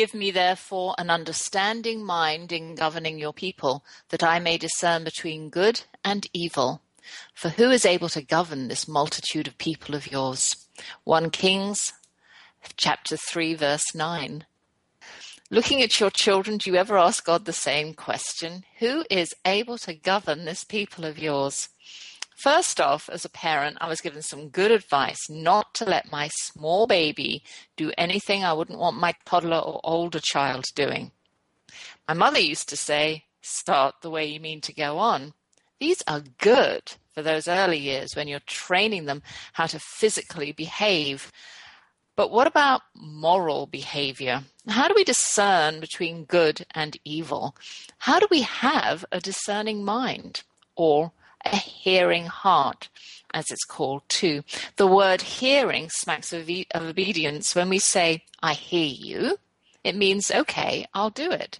Give me therefore an understanding mind in governing your people, that I may discern between good and evil. For who is able to govern this multitude of people of yours? 1 Kings chapter 3 verse 9. Looking at your children, do you ever ask God the same question? Who is able to govern this people of yours? First off, as a parent, I was given some good advice not to let my small baby do anything I wouldn't want my toddler or older child doing. My mother used to say, start the way you mean to go on. These are good for those early years when you're training them how to physically behave. But what about moral behavior? How do we discern between good and evil? How do we have a discerning mind? Or a hearing heart, as it's called too. The word hearing smacks of, of obedience. When we say, I hear you, it means, okay, I'll do it.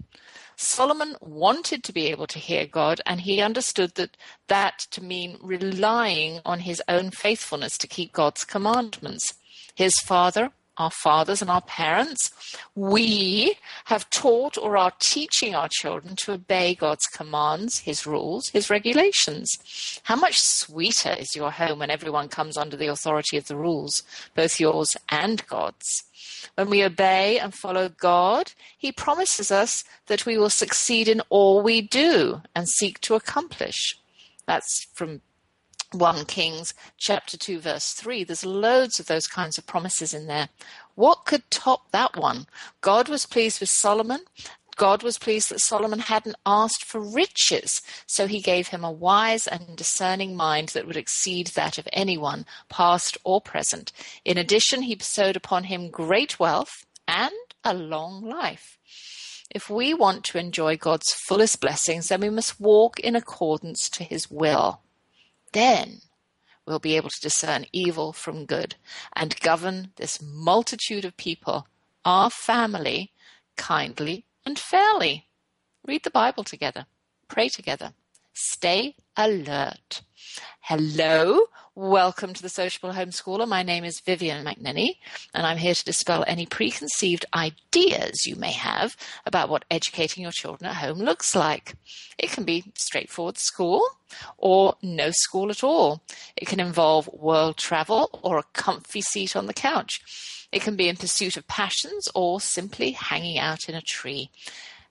Solomon wanted to be able to hear God, and he understood that that to mean relying on his own faithfulness to keep God's commandments. His father our fathers and our parents, we have taught or are teaching our children to obey God's commands, His rules, His regulations. How much sweeter is your home when everyone comes under the authority of the rules, both yours and God's? When we obey and follow God, He promises us that we will succeed in all we do and seek to accomplish. That's from 1 Kings chapter 2 verse 3 there's loads of those kinds of promises in there. What could top that one? God was pleased with Solomon. God was pleased that Solomon hadn't asked for riches. So he gave him a wise and discerning mind that would exceed that of anyone past or present. In addition he bestowed upon him great wealth and a long life. If we want to enjoy God's fullest blessings, then we must walk in accordance to his will. Then we'll be able to discern evil from good and govern this multitude of people, our family, kindly and fairly. Read the Bible together, pray together, stay alert. Hello, welcome to the Sociable Homeschooler. My name is Vivian McNinney, and I'm here to dispel any preconceived ideas you may have about what educating your children at home looks like. It can be straightforward school or no school at all. It can involve world travel or a comfy seat on the couch. It can be in pursuit of passions or simply hanging out in a tree.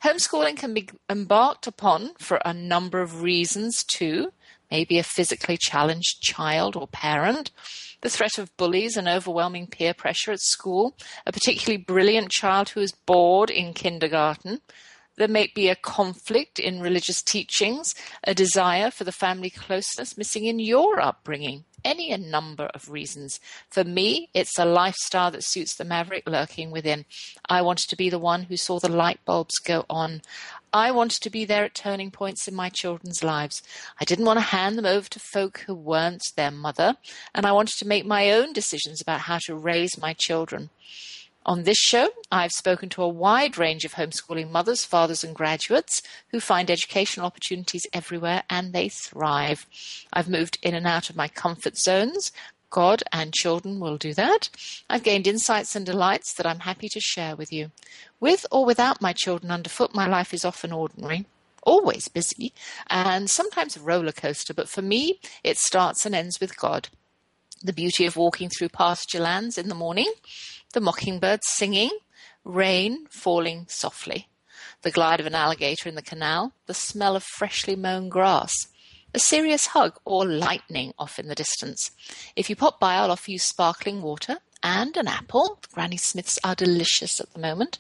Homeschooling can be embarked upon for a number of reasons too maybe a physically challenged child or parent, the threat of bullies and overwhelming peer pressure at school, a particularly brilliant child who is bored in kindergarten. There may be a conflict in religious teachings, a desire for the family closeness missing in your upbringing, any number of reasons. For me, it's a lifestyle that suits the maverick lurking within. I wanted to be the one who saw the light bulbs go on. I wanted to be there at turning points in my children's lives. I didn't want to hand them over to folk who weren't their mother, and I wanted to make my own decisions about how to raise my children. On this show, I've spoken to a wide range of homeschooling mothers, fathers, and graduates who find educational opportunities everywhere and they thrive. I've moved in and out of my comfort zones. God and children will do that. I've gained insights and delights that I'm happy to share with you. With or without my children underfoot, my life is often ordinary always busy and sometimes a roller coaster, but for me, it starts and ends with God. The beauty of walking through pasture lands in the morning, the mockingbirds singing, rain falling softly, the glide of an alligator in the canal, the smell of freshly mown grass, a serious hug or lightning off in the distance. If you pop by, I'll offer you sparkling water and an apple. Granny Smiths are delicious at the moment.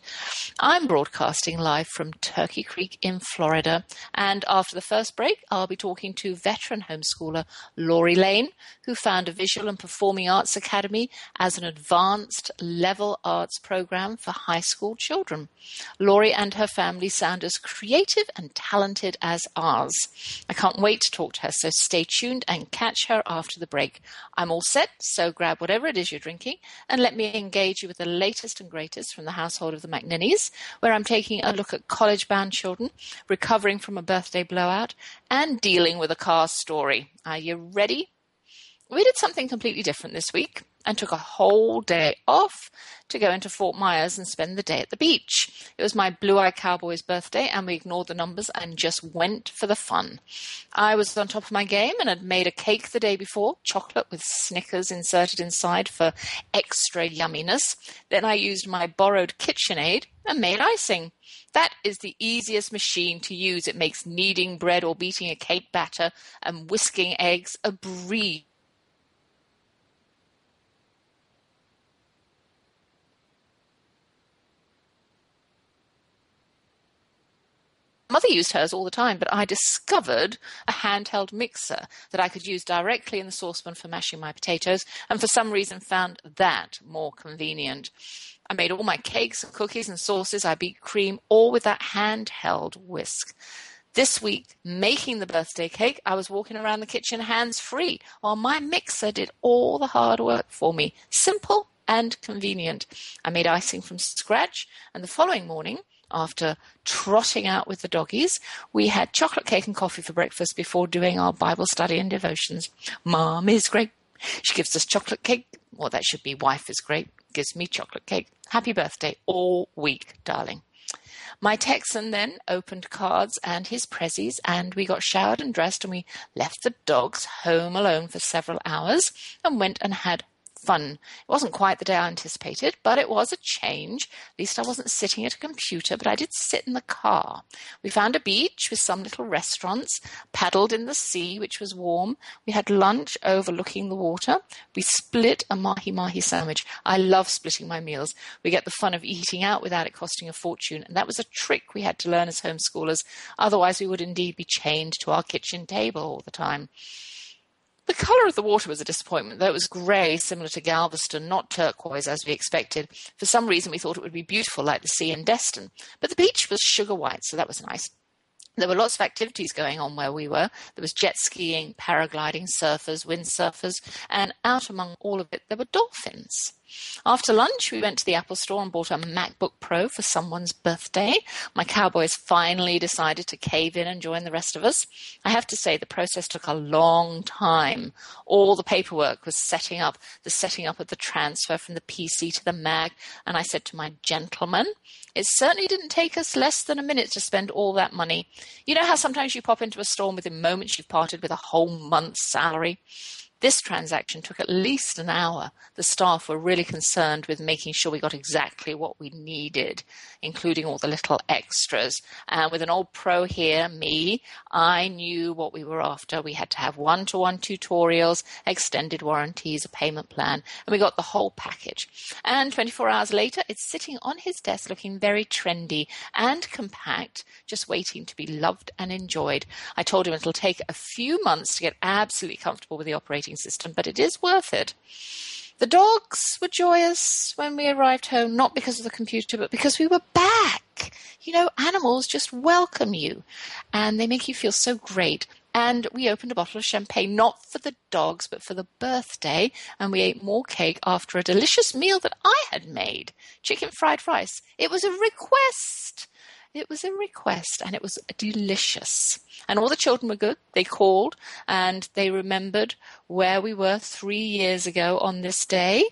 I'm broadcasting live from Turkey Creek in Florida. And after the first break, I'll be talking to veteran homeschooler Lori Lane, who found a Visual and Performing Arts Academy as an advanced level arts program for high school children. Lori and her family sound as creative and talented as ours. I can't wait to talk to her, so stay tuned and catch her after the break. I'm all set, so grab whatever it is you're drinking and let me engage you with the latest and greatest from the household of the McNinneys, where I'm taking a look at college bound children, recovering from a birthday blowout, and dealing with a car story. Are you ready? We did something completely different this week and took a whole day off to go into Fort Myers and spend the day at the beach. It was my Blue Eye Cowboy's birthday, and we ignored the numbers and just went for the fun. I was on top of my game and had made a cake the day before, chocolate with Snickers inserted inside for extra yumminess. Then I used my borrowed KitchenAid and made icing. That is the easiest machine to use. It makes kneading bread or beating a cake batter and whisking eggs a breeze mother used hers all the time, but I discovered a handheld mixer that I could use directly in the saucepan for mashing my potatoes, and for some reason found that more convenient. I made all my cakes cookies and sauces. I beat cream all with that handheld whisk. This week, making the birthday cake, I was walking around the kitchen hands free while my mixer did all the hard work for me. Simple and convenient. I made icing from scratch, and the following morning, after trotting out with the doggies. We had chocolate cake and coffee for breakfast before doing our Bible study and devotions. Mom is great. She gives us chocolate cake. Well, that should be wife is great. Gives me chocolate cake. Happy birthday all week, darling. My Texan then opened cards and his prezzies, and we got showered and dressed, and we left the dogs home alone for several hours and went and had fun. It wasn't quite the day I anticipated, but it was a change. At least I wasn't sitting at a computer, but I did sit in the car. We found a beach with some little restaurants, paddled in the sea, which was warm. We had lunch overlooking the water. We split a mahi mahi sandwich. I love splitting my meals. We get the fun of eating out without it costing a fortune, and that was a trick we had to learn as homeschoolers. Otherwise, we would indeed be chained to our kitchen table all the time. The colour of the water was a disappointment, though it was grey, similar to Galveston, not turquoise as we expected. For some reason, we thought it would be beautiful like the sea in Destin. But the beach was sugar white, so that was nice. There were lots of activities going on where we were. There was jet skiing, paragliding, surfers, windsurfers, and out among all of it, there were dolphins. After lunch, we went to the Apple store and bought a MacBook Pro for someone's birthday. My Cowboys finally decided to cave in and join the rest of us. I have to say, the process took a long time. All the paperwork was setting up, the setting up of the transfer from the PC to the Mac. And I said to my gentleman, it certainly didn't take us less than a minute to spend all that money. You know how sometimes you pop into a store and within moments you've parted with a whole month's salary? This transaction took at least an hour. The staff were really concerned with making sure we got exactly what we needed, including all the little extras. And with an old pro here, me, I knew what we were after. We had to have one to one tutorials, extended warranties, a payment plan, and we got the whole package. And 24 hours later, it's sitting on his desk looking very trendy and compact, just waiting to be loved and enjoyed. I told him it'll take a few months to get absolutely comfortable with the operating operating system, but it is worth it. The dogs were joyous when we arrived home, not because of the computer, but because we were back. You know, animals just welcome you and they make you feel so great. And we opened a bottle of champagne, not for the dogs, but for the birthday. And we ate more cake after a delicious meal that I had made chicken fried rice. It was a request. It was a request and it was delicious. And all the children were good. They called and they remembered where we were three years ago on this day.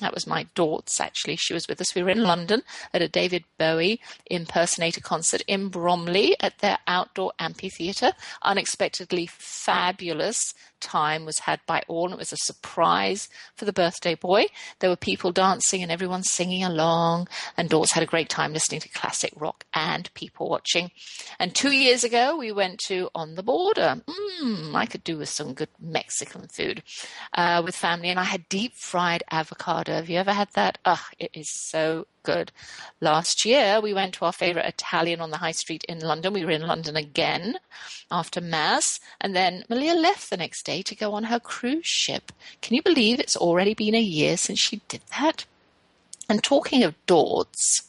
That was my daughter's actually. She was with us. We were in London at a David Bowie impersonator concert in Bromley at their outdoor amphitheatre. Unexpectedly fabulous time was had by all, it was a surprise for the birthday boy. There were people dancing and everyone singing along, and Dawes had a great time listening to classic rock and people watching. And two years ago, we went to On the Border. Mmm, I could do with some good Mexican food uh, with family, and I had deep fried avocado Have you ever had that? Ugh, it is so good. Last year, we went to our favorite Italian on the high street in London. We were in London again after Mass, and then Malia left the next day to go on her cruise ship. Can you believe it's already been a year since she did that? And talking of Dordts,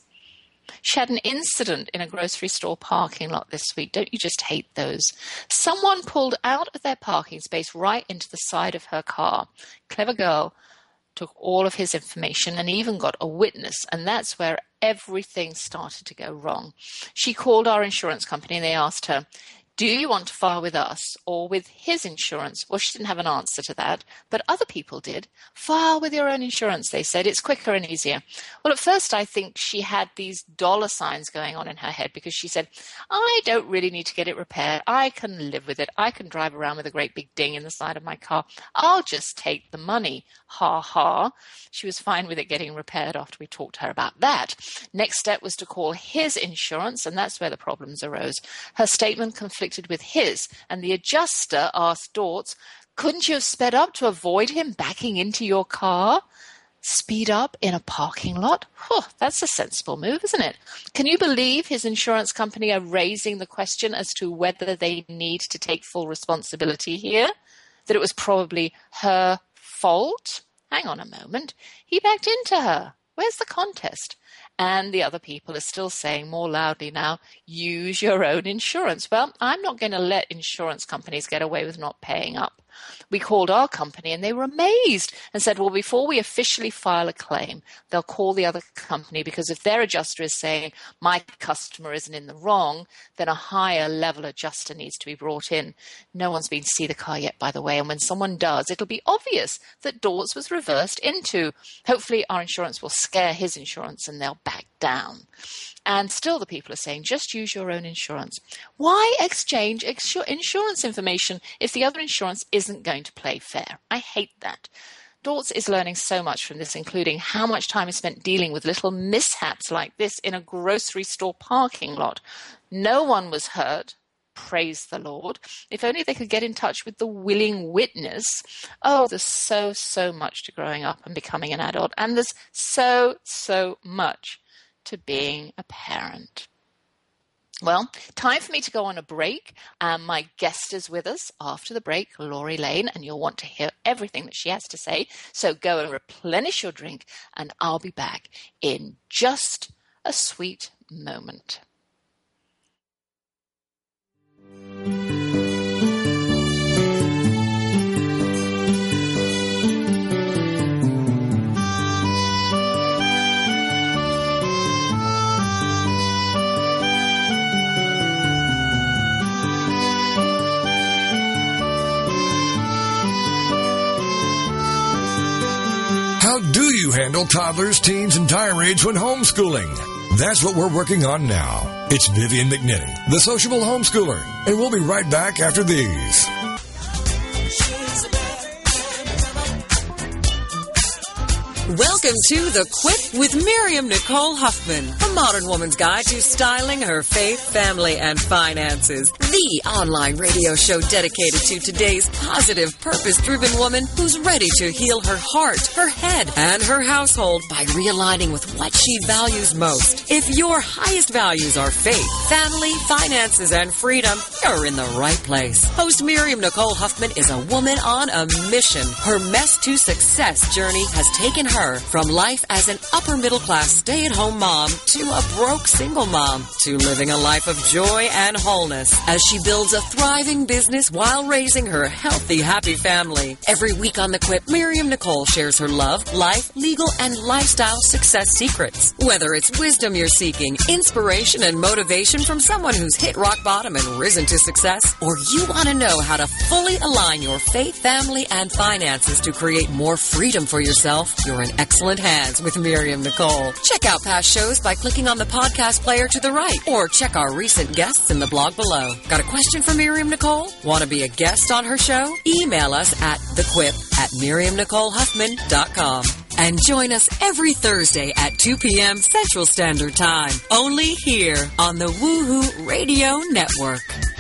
she had an incident in a grocery store parking lot this week. Don't you just hate those? Someone pulled out of their parking space right into the side of her car. Clever girl took all of his information and even got a witness, and that's where everything started to go wrong. She called our insurance company and they asked her, do you want to file with us or with his insurance? Well, she didn't have an answer to that, but other people did. File with your own insurance, they said. It's quicker and easier. Well, at first, I think she had these dollar signs going on in her head because she said, I don't really need to get it repaired. I can live with it. I can drive around with a great big ding in the side of my car. I'll just take the money. Ha ha. She was fine with it getting repaired after we talked to her about that. Next step was to call his insurance, and that's where the problems arose. Her statement conflicted conflicted with his, and the adjuster asked Dordts, couldn't you have sped up to avoid him backing into your car? Speed up in a parking lot? Whew, that's a sensible move, isn't it? Can you believe his insurance company are raising the question as to whether they need to take full responsibility here? That it was probably her fault? Hang on a moment. He backed into her. Where's the contest? And the other people are still saying more loudly now, use your own insurance. Well, I'm not going to let insurance companies get away with not paying up. We called our company and they were amazed and said, well, before we officially file a claim, they'll call the other company because if their adjuster is saying my customer isn't in the wrong, then a higher level adjuster needs to be brought in. No one's been to see the car yet, by the way. And when someone does, it'll be obvious that Dordts was reversed into. Hopefully our insurance will scare his insurance and they'll back down. And still, the people are saying just use your own insurance. Why exchange insurance information if the other insurance isn't going to play fair? I hate that. Dordts is learning so much from this, including how much time is spent dealing with little mishaps like this in a grocery store parking lot. No one was hurt. Praise the Lord. If only they could get in touch with the willing witness. Oh, there's so, so much to growing up and becoming an adult. And there's so, so much to being a parent. Well, time for me to go on a break. Um, my guest is with us after the break, Lori Lane, and you'll want to hear everything that she has to say. So go and replenish your drink, and I'll be back in just a sweet moment. Handle toddlers, teens, and tirades when homeschooling? That's what we're working on now. It's Vivian McNinney, the sociable homeschooler, and we'll be right back after these. Welcome to The Quip with Miriam Nicole Huffman, a modern woman's guide to styling her faith, family, and finances. The online radio show dedicated to today's positive, purpose driven woman who's ready to heal her heart, her head, and her household by realigning with what she values most. If your highest values are faith, family, finances, and freedom, you're in the right place. Host Miriam Nicole Huffman is a woman on a mission. Her mess to success journey has taken her her from life as an upper middle class stay at home mom to a broke single mom to living a life of joy and wholeness as she builds a thriving business while raising her healthy, happy family. Every week on The Quip, Miriam Nicole shares her love, life, legal, and lifestyle success secrets. Whether it's wisdom you're seeking, inspiration and motivation from someone who's hit rock bottom and risen to success, or you want to know how to fully align your faith, family, and finances to create more freedom for yourself, you're in excellent hands with Miriam Nicole. Check out past shows by clicking on the podcast player to the right or check our recent guests in the blog below. Got a question for Miriam Nicole? Want to be a guest on her show? Email us at thequip at miriamnicolehuffman.com. And join us every Thursday at 2 p.m. Central Standard Time. Only here on the Woohoo Radio Network.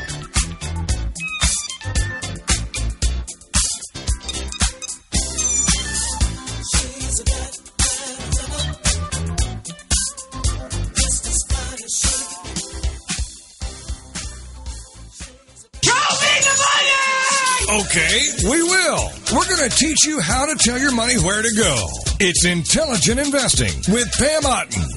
Okay, we will. We're going to teach you how to tell your money where to go. It's Intelligent Investing with Pam Otten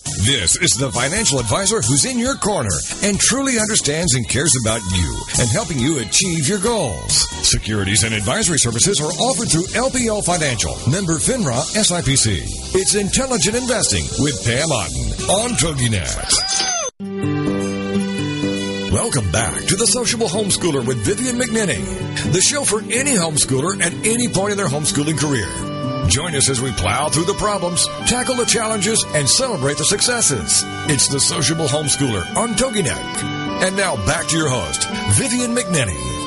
This is the financial advisor who's in your corner and truly understands and cares about you and helping you achieve your goals. Securities and advisory services are offered through LPL Financial, member FINRA SIPC. It's intelligent investing with Pam Otten on TogiNet. Welcome back to the Sociable Homeschooler with Vivian McNinney, the show for any homeschooler at any point in their homeschooling career. Join us as we plow through the problems, tackle the challenges, and celebrate the successes. It's the Sociable Homeschooler on TogiNet. And now back to your host, Vivian McNinney.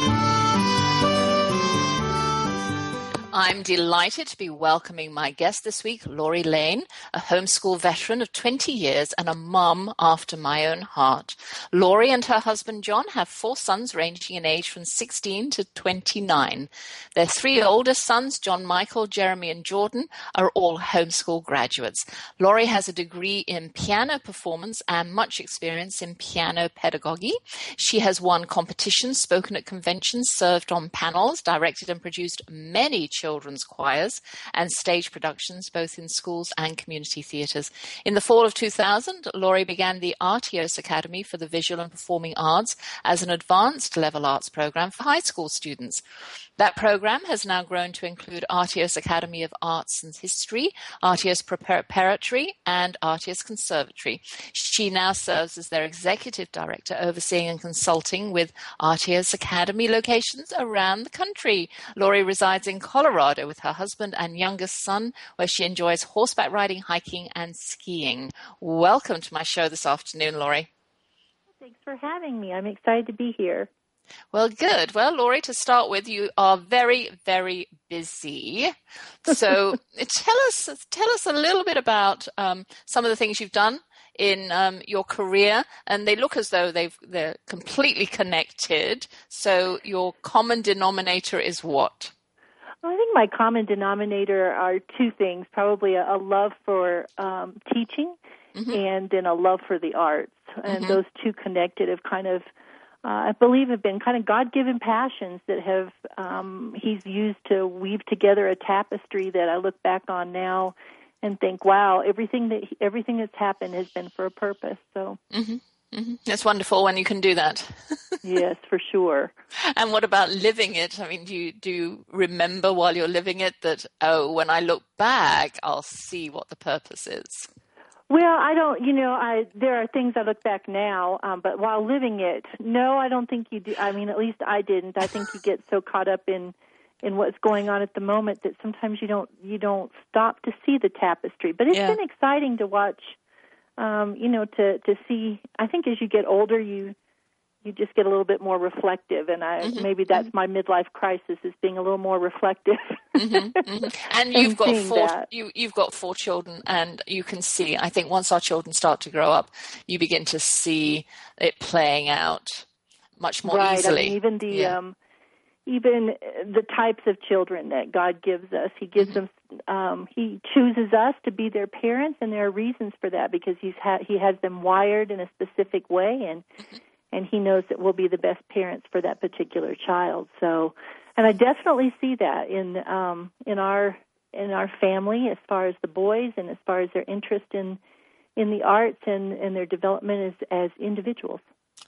I'm delighted to be welcoming my guest this week, Lori Lane, a homeschool veteran of 20 years and a mum after my own heart. Lori and her husband John have four sons ranging in age from 16 to 29. Their three oldest sons, John Michael, Jeremy, and Jordan, are all homeschool graduates. Lori has a degree in piano performance and much experience in piano pedagogy. She has won competitions, spoken at conventions, served on panels, directed and produced many children's choirs and stage productions, both in schools and community theatres. In the fall of 2000, Lori began the Artios Academy for the Visual and Performing Arts as an advanced level arts program for high school students. That program has now grown to include Artios Academy of Arts and History, Artios Preparatory, and Artios Conservatory. She now serves as their executive director, overseeing and consulting with Artios Academy locations around the country. Lori resides in Colorado with her husband and youngest son, where she enjoys horseback riding, hiking, and skiing. Welcome to my show this afternoon, Lori. Thanks for having me. I'm excited to be here. Well, good. Well, Lori, to start with, you are very, very busy. So tell us, tell us a little bit about um, some of the things you've done in um, your career, and they look as though they've they're completely connected. So your common denominator is what? Well, I think my common denominator are two things: probably a, a love for um, teaching, mm-hmm. and then a love for the arts. And mm-hmm. those two connected have kind of uh, I believe have been kind of God-given passions that have um, He's used to weave together a tapestry that I look back on now and think, wow, everything that everything that's happened has been for a purpose. So. Mm-hmm. Mm-hmm. It's wonderful when you can do that. yes, for sure. And what about living it? I mean, do you, do you remember while you're living it that, oh, when I look back, I'll see what the purpose is? Well, I don't. You know, I there are things I look back now, um, but while living it, no, I don't think you do. I mean, at least I didn't. I think you get so caught up in in what's going on at the moment that sometimes you don't you don't stop to see the tapestry. But it's yeah. been exciting to watch. Um, you know, to to see. I think as you get older, you you just get a little bit more reflective and i mm-hmm. maybe that's mm-hmm. my midlife crisis is being a little more reflective mm-hmm. mm-hmm. and you've got four you you've got four children and you can see i think once our children start to grow up you begin to see it playing out much more right. easily I mean, even the yeah. um even the types of children that God gives us. He gives mm-hmm. them. Um, he chooses us to be their parents, and there are reasons for that because he's ha- he has them wired in a specific way, and mm-hmm and he knows that we'll be the best parents for that particular child. So, and I definitely see that in um, in our in our family as far as the boys and as far as their interest in in the arts and, and their development as as individuals.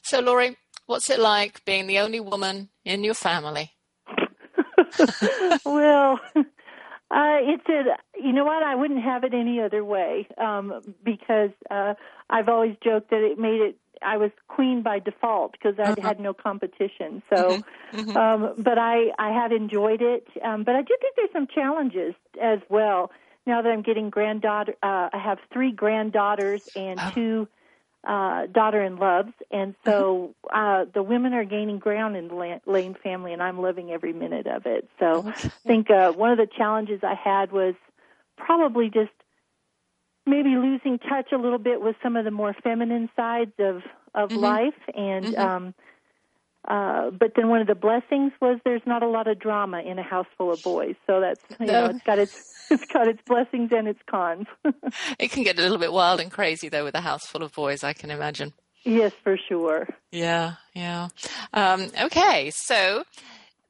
So, Lori, what's it like being the only woman in your family? well, uh, it's a, you know what? I wouldn't have it any other way um, because uh, I've always joked that it made it I was queen by default because I uh-huh. had no competition. So, mm-hmm. Mm-hmm. Um, but I I have enjoyed it. Um, but I do think there's some challenges as well. Now that I'm getting granddaughter, uh, I have three granddaughters and oh. two uh, daughter in loves, and so uh, the women are gaining ground in the Lane family, and I'm loving every minute of it. So I think uh, one of the challenges I had was probably just maybe losing touch a little bit with some of the more feminine sides of of mm-hmm. life, and mm-hmm. um, uh, but then one of the blessings was there's not a lot of drama in a house full of boys, so that's you know it's got its it's got its blessings and its cons. it can get a little bit wild and crazy though with a house full of boys, I can imagine. Yes, for sure. Yeah, yeah. Um, okay, so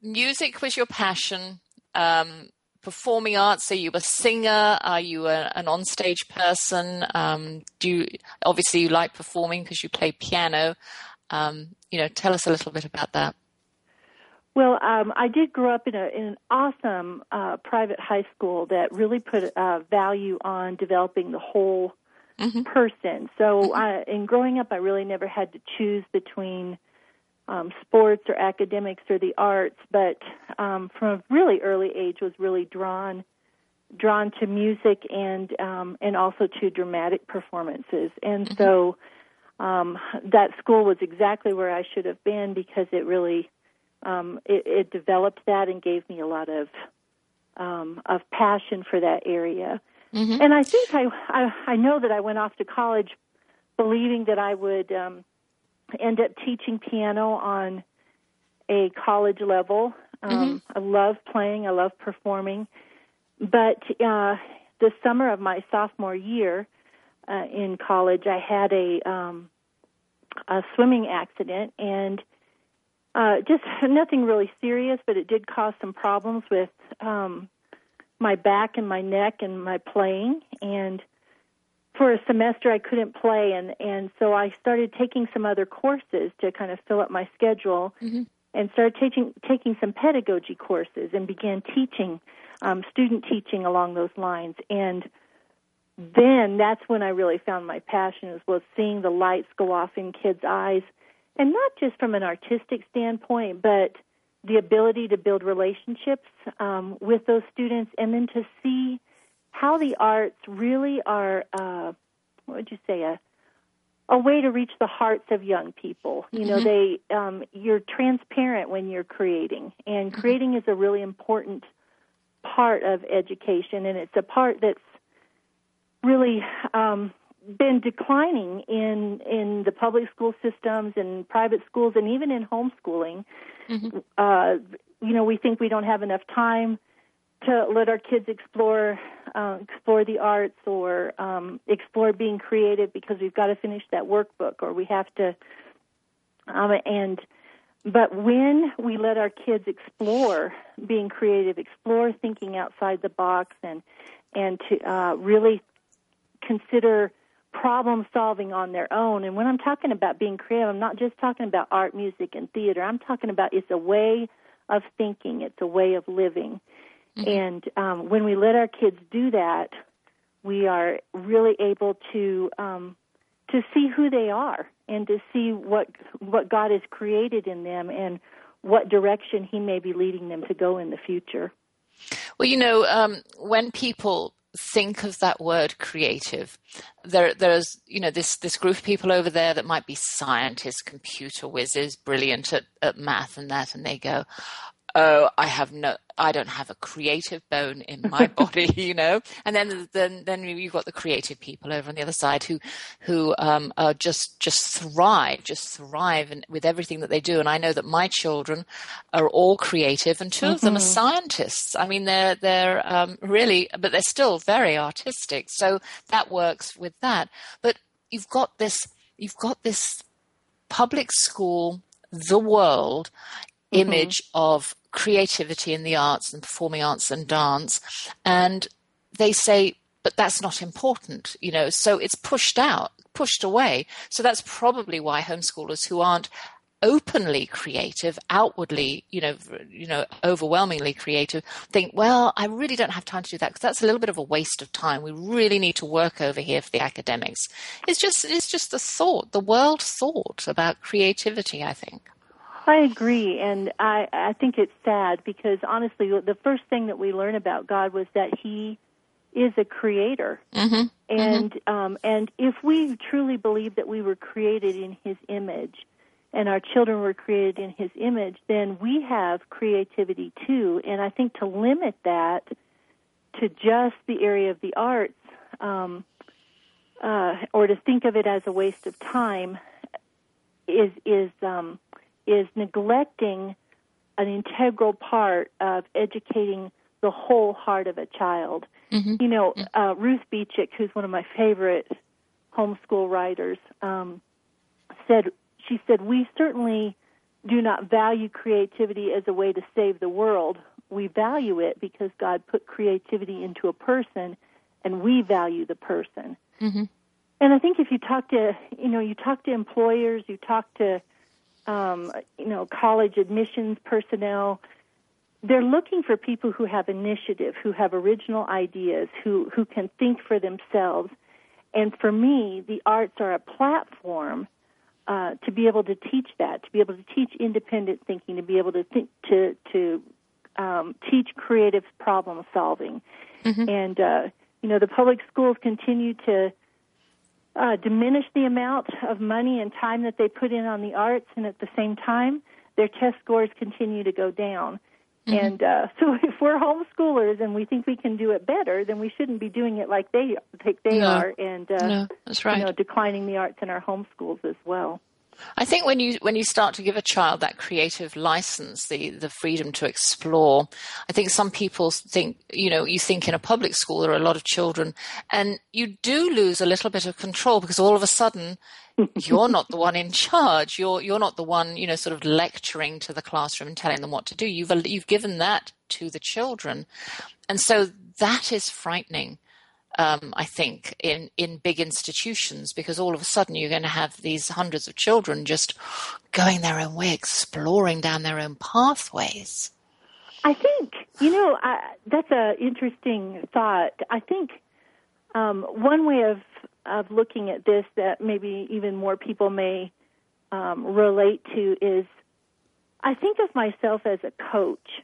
music was your passion. Um, performing arts? Are you a singer? Are you a, an onstage person? Um, do you, obviously you like performing because you play piano. Um, you know, tell us a little bit about that. Well, um, I did grow up in, a, in an awesome uh, private high school that really put uh, value on developing the whole mm-hmm. person. So, mm-hmm. I, in growing up, I really never had to choose between um, sports or academics or the arts, but um, from a really early age was really drawn drawn to music and um, and also to dramatic performances. And mm-hmm. so um, that school was exactly where I should have been because it really um, it, it developed that and gave me a lot of um, of passion for that area. Mm-hmm. And I think I, I I know that I went off to college believing that I would um, end up teaching piano on a college level. Um, mm-hmm. I love playing. I love performing. But uh, the summer of my sophomore year uh, in college, I had a um, a swimming accident and uh, just nothing really serious, but it did cause some problems with um, my back and my neck and my playing. And for a semester, I couldn't play, and and so I started taking some other courses to kind of fill up my schedule, mm-hmm. and started taking taking some pedagogy courses, and began teaching, um, student teaching along those lines, and then that's when I really found my passion was seeing the lights go off in kids' eyes and not just from an artistic standpoint, but the ability to build relationships um, with those students, and then to see how the arts really are. Uh, what would you say a a way to reach the hearts of young people. You know, mm-hmm. they um, you're transparent when you're creating, and mm-hmm. creating is a really important part of education, and it's a part that's really um, been declining in in the public school systems and private schools and even in homeschooling. Mm-hmm. Uh, you know, we think we don't have enough time to let our kids explore uh, explore the arts or um, explore being creative because we've got to finish that workbook or we have to. Um, and but when we let our kids explore being creative, explore thinking outside the box, and and to uh, really consider problem solving on their own. And when I'm talking about being creative, I'm not just talking about art, music, and theater. I'm talking about it's a way of thinking, it's a way of living. Mm-hmm. And um, when we let our kids do that, we are really able to um, to see who they are and to see what what God has created in them and what direction He may be leading them to go in the future. Well, you know, um, when people think of that word creative. There, there's, you know, this, this group of people over there that might be scientists, computer whizzes, brilliant at, at math and that, and they go, oh, I have no, I don't have a creative bone in my body, you know. And then, then, then you've got the creative people over on the other side who, who um, are just, just thrive, just thrive in, with everything that they do. And I know that my children are all creative, and 2 mm-hmm. of them are mm-hmm. scientists. I mean, they're they're um, really, but they're still very artistic. So that works with that. But you've got this, you've got this public school, the world mm-hmm. image of creativity in the arts and performing arts and dance. And they say, but that's not important, you know, so it's pushed out, pushed away. So that's probably why homeschoolers who aren't openly creative, outwardly, you know, you know, overwhelmingly creative, think, well, I really don't have time to do that because that's a little bit of a waste of time. We really need to work over here for the academics. It's just, it's just the thought, the world thought about creativity. I think. I agree, and I I think it's sad because honestly, the first thing that we learn about God was that He is a creator, Mm-hmm. and um, and if we truly believe that we were created in His image, and our children were created in His image, then we have creativity too. And I think to limit that to just the area of the arts, um, uh, or to think of it as a waste of time, is is um, is neglecting an integral part of educating the whole heart of a child. You know, uh, Ruth Beechick, who's one of my favorite homeschool writers, um, said she said we certainly do not value creativity as a way to save the world. We value it because God put creativity into a person, and we value the person. And I think if you talk to, you know, you talk to employers, you talk to, um, you know, college admissions personnel, they're looking for people who have initiative, who have original ideas, who who can think for themselves. And for me, the arts are a platform uh, to be able to teach that, to be able to teach independent thinking, to be able to think to to um, teach creative problem solving. And uh, you know, the public schools continue to uh, diminish the amount of money and time that they put in on the arts, and at the same time, their test scores continue to go down. And uh, so, if we're homeschoolers and we think we can do it better, then we shouldn't be doing it like they like they No. are, and uh, No, that's right. you know, declining the arts in our homeschools as well. I think when you when you start to give a child that creative license, the the freedom to explore, I think some people think you know you think in a public school there are a lot of children, and you do lose a little bit of control because all of a sudden you're not the one in charge. You're you're not the one you know sort of lecturing to the classroom and telling them what to do. You've you've given that to the children, and so that is frightening um, I think, in, in big institutions because all of a sudden you're going to have these hundreds of children just going their own way, exploring down their own pathways. I think you know that's a interesting thought. I think um, one way of of looking at this that maybe even more people may um, relate to is I think of myself as a coach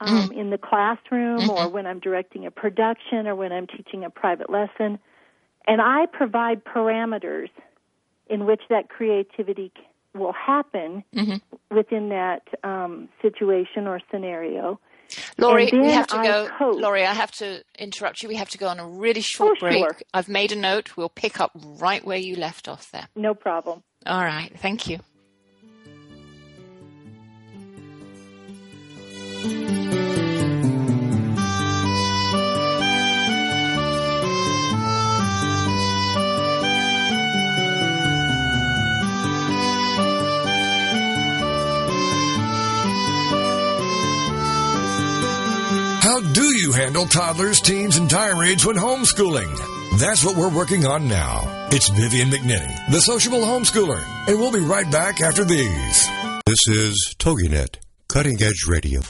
um, in the classroom or when I'm directing a production or when I'm teaching a private lesson, and I provide parameters in which that creativity will happen within that um, situation or scenario. Lori, we have to I go. coach. Lori, I have to interrupt you. We have to go on a really short Oh, break. sure. I've made a note. We'll pick up right where you left off there. No problem. All right. Thank you. How do you handle toddlers, teens, and tirades when homeschooling? That's what we're working on now. It's Vivian McNinney, the sociable homeschooler, and we'll be right back after these. This is TogiNet, Cutting Edge Radio.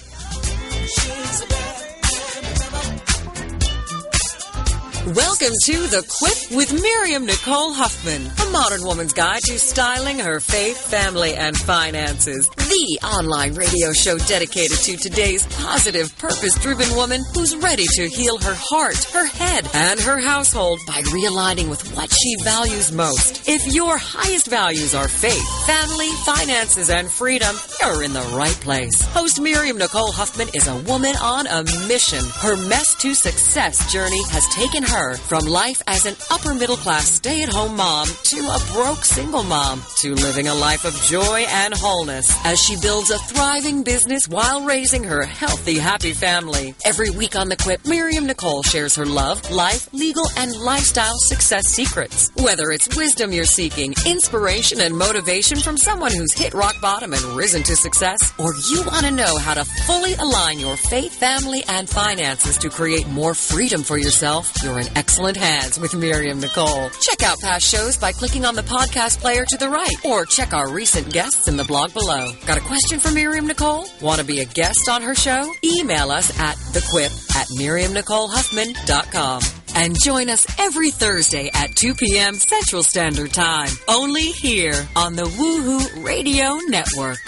Welcome to The Quip with Miriam Nicole Huffman, a modern woman's guide to styling her faith, family, and finances. The online radio show dedicated to today's positive, purpose driven woman who's ready to heal her heart, her head, and her household by realigning with what she values most. If your highest values are faith, family, finances, and freedom, you're in the right place. Host Miriam Nicole Huffman is a woman on a mission. Her mess to success journey has taken her from life as an upper middle class stay at home mom to a broke single mom to living a life of joy and wholeness as she builds a thriving business while raising her healthy, happy family. Every week on The Quip, Miriam Nicole shares her love, life, legal, and lifestyle success secrets. Whether it's wisdom you're seeking, inspiration and motivation from someone who's hit rock bottom and risen to success, or you want to know how to fully align your faith, family, and finances to create more freedom for yourself, you're in excellent hands with Miriam Nicole. Check out past shows by clicking on the podcast player to the right, or check our recent guests in the blog below. Got a question for Miriam Nicole? Want to be a guest on her show? Email us at thequip at miriamnicolehuffman.com. And join us every Thursday at 2 p.m. Central Standard Time. Only here on the Woohoo Radio Network.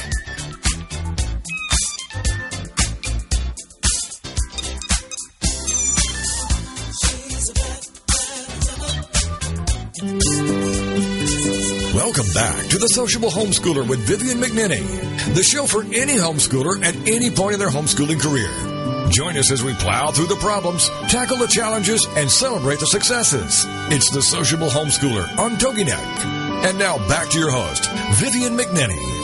Back to The Sociable Homeschooler with Vivian McNinney, the show for any homeschooler at any point in their homeschooling career. Join us as we plow through the problems, tackle the challenges, and celebrate the successes. It's The Sociable Homeschooler on TogiNet. And now back to your host, Vivian McNinney.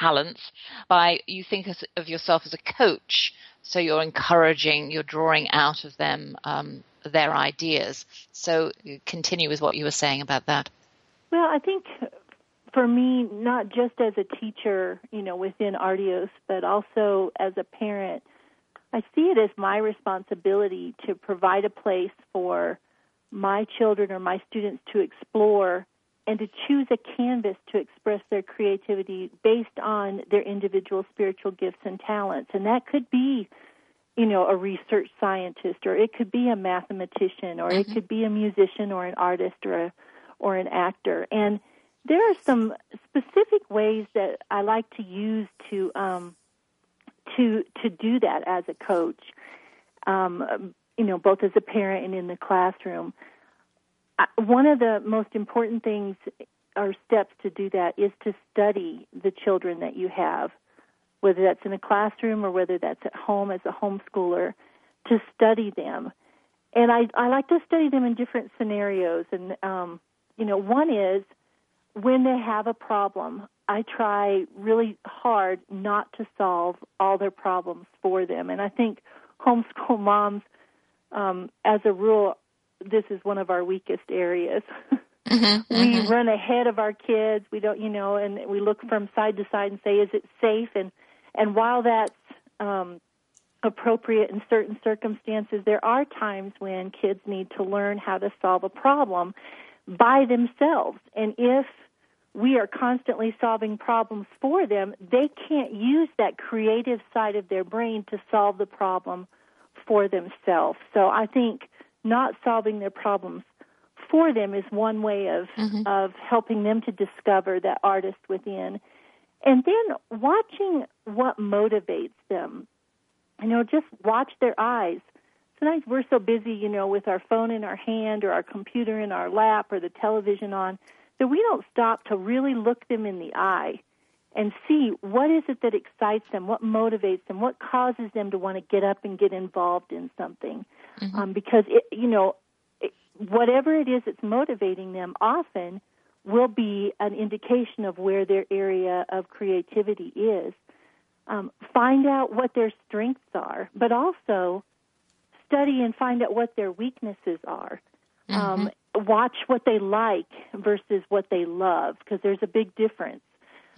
Talents by you think of yourself as a coach so you're encouraging you're drawing out of them um, their ideas. So continue with what you were saying about that. Well i think for me not just as a teacher you know within Artios but also as a parent i see it as my responsibility to provide a place for my children or my students to explore and to choose a canvas to express their creativity based on their individual spiritual gifts and talents. And that could be, you know, a research scientist, or it could be a mathematician, or mm-hmm. it could be a musician, or an artist, or a, or an actor. And there are some specific ways that I like to use to um, to to do that as a coach. Um, you know, both as a parent and in the classroom one of the most important things or steps to do that is to study the children that you have, whether that's in a classroom or whether that's at home as a homeschooler, to study them. And I, I like to study them in different scenarios. And, um, you know, one is when they have a problem, I try really hard not to solve all their problems for them. And I think homeschool moms, um, as a rule, this is one of our weakest areas. Mm-hmm, we mm-hmm. run ahead of our kids. We don't, you know, and we look from side to side and say, "Is it safe?" And and while that's um, appropriate in certain circumstances, there are times when kids need to learn how to solve a problem by themselves. And if we are constantly solving problems for them, they can't use that creative side of their brain to solve the problem for themselves. So I think not solving their problems for them is one way of mm-hmm. of helping them to discover that artist within. And then watching what motivates them. You know just watch their eyes. Sometimes we're so busy you know with our phone in our hand or our computer in our lap or the television on that we don't stop to really look them in the eye and see what is it that excites them what motivates them what causes them to want to get up and get involved in something mm-hmm. um, because it, you know it, whatever it is that's motivating them often will be an indication of where their area of creativity is. Um, find out what their strengths are, but also study and find out what their weaknesses are. Mm-hmm. Um, watch what they like versus what they love, because there's a big difference.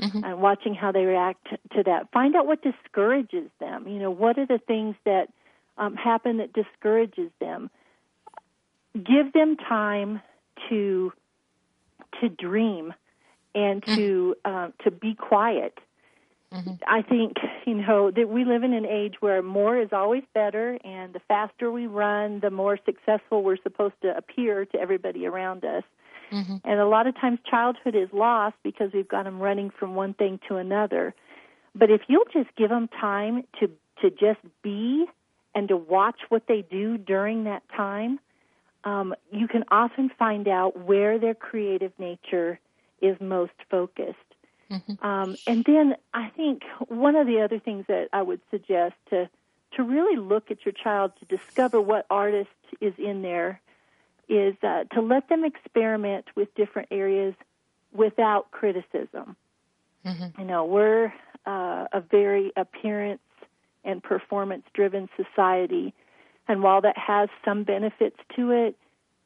Mm-hmm. And watching how they react to that. Find out what discourages them. You know, what are the things that um, happen that discourages them. Give them time to to dream and mm-hmm. to uh, to be quiet. Mm-hmm. I think you know that we live in an age where more is always better, and the faster we run, the more successful we're supposed to appear to everybody around us. Mm-hmm. And a lot of times, childhood is lost because we've got them running from one thing to another. But if you'll just give them time to to just be and to watch what they do during that time, um, you can often find out where their creative nature is most focused. Mm-hmm. Um, and then I think one of the other things that I would suggest to to really look at your child to discover what artist is in there is uh, to let them experiment with different areas without criticism. Mm-hmm. You know, we're uh, a very appearance and performance driven society. And while that has some benefits to it,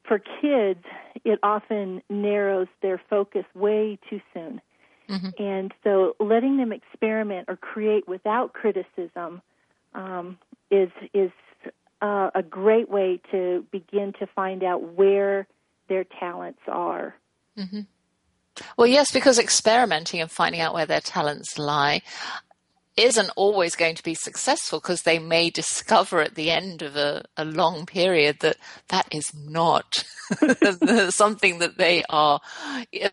for kids, it often narrows their focus way too soon. Mm-hmm. And so letting them experiment or create without criticism um, is is uh, a great way to begin to find out where their talents are. Mm-hmm. Well, yes, because experimenting and finding out where their talents lie isn't always going to be successful because they may discover at the end of a, a long period that that is not something that they are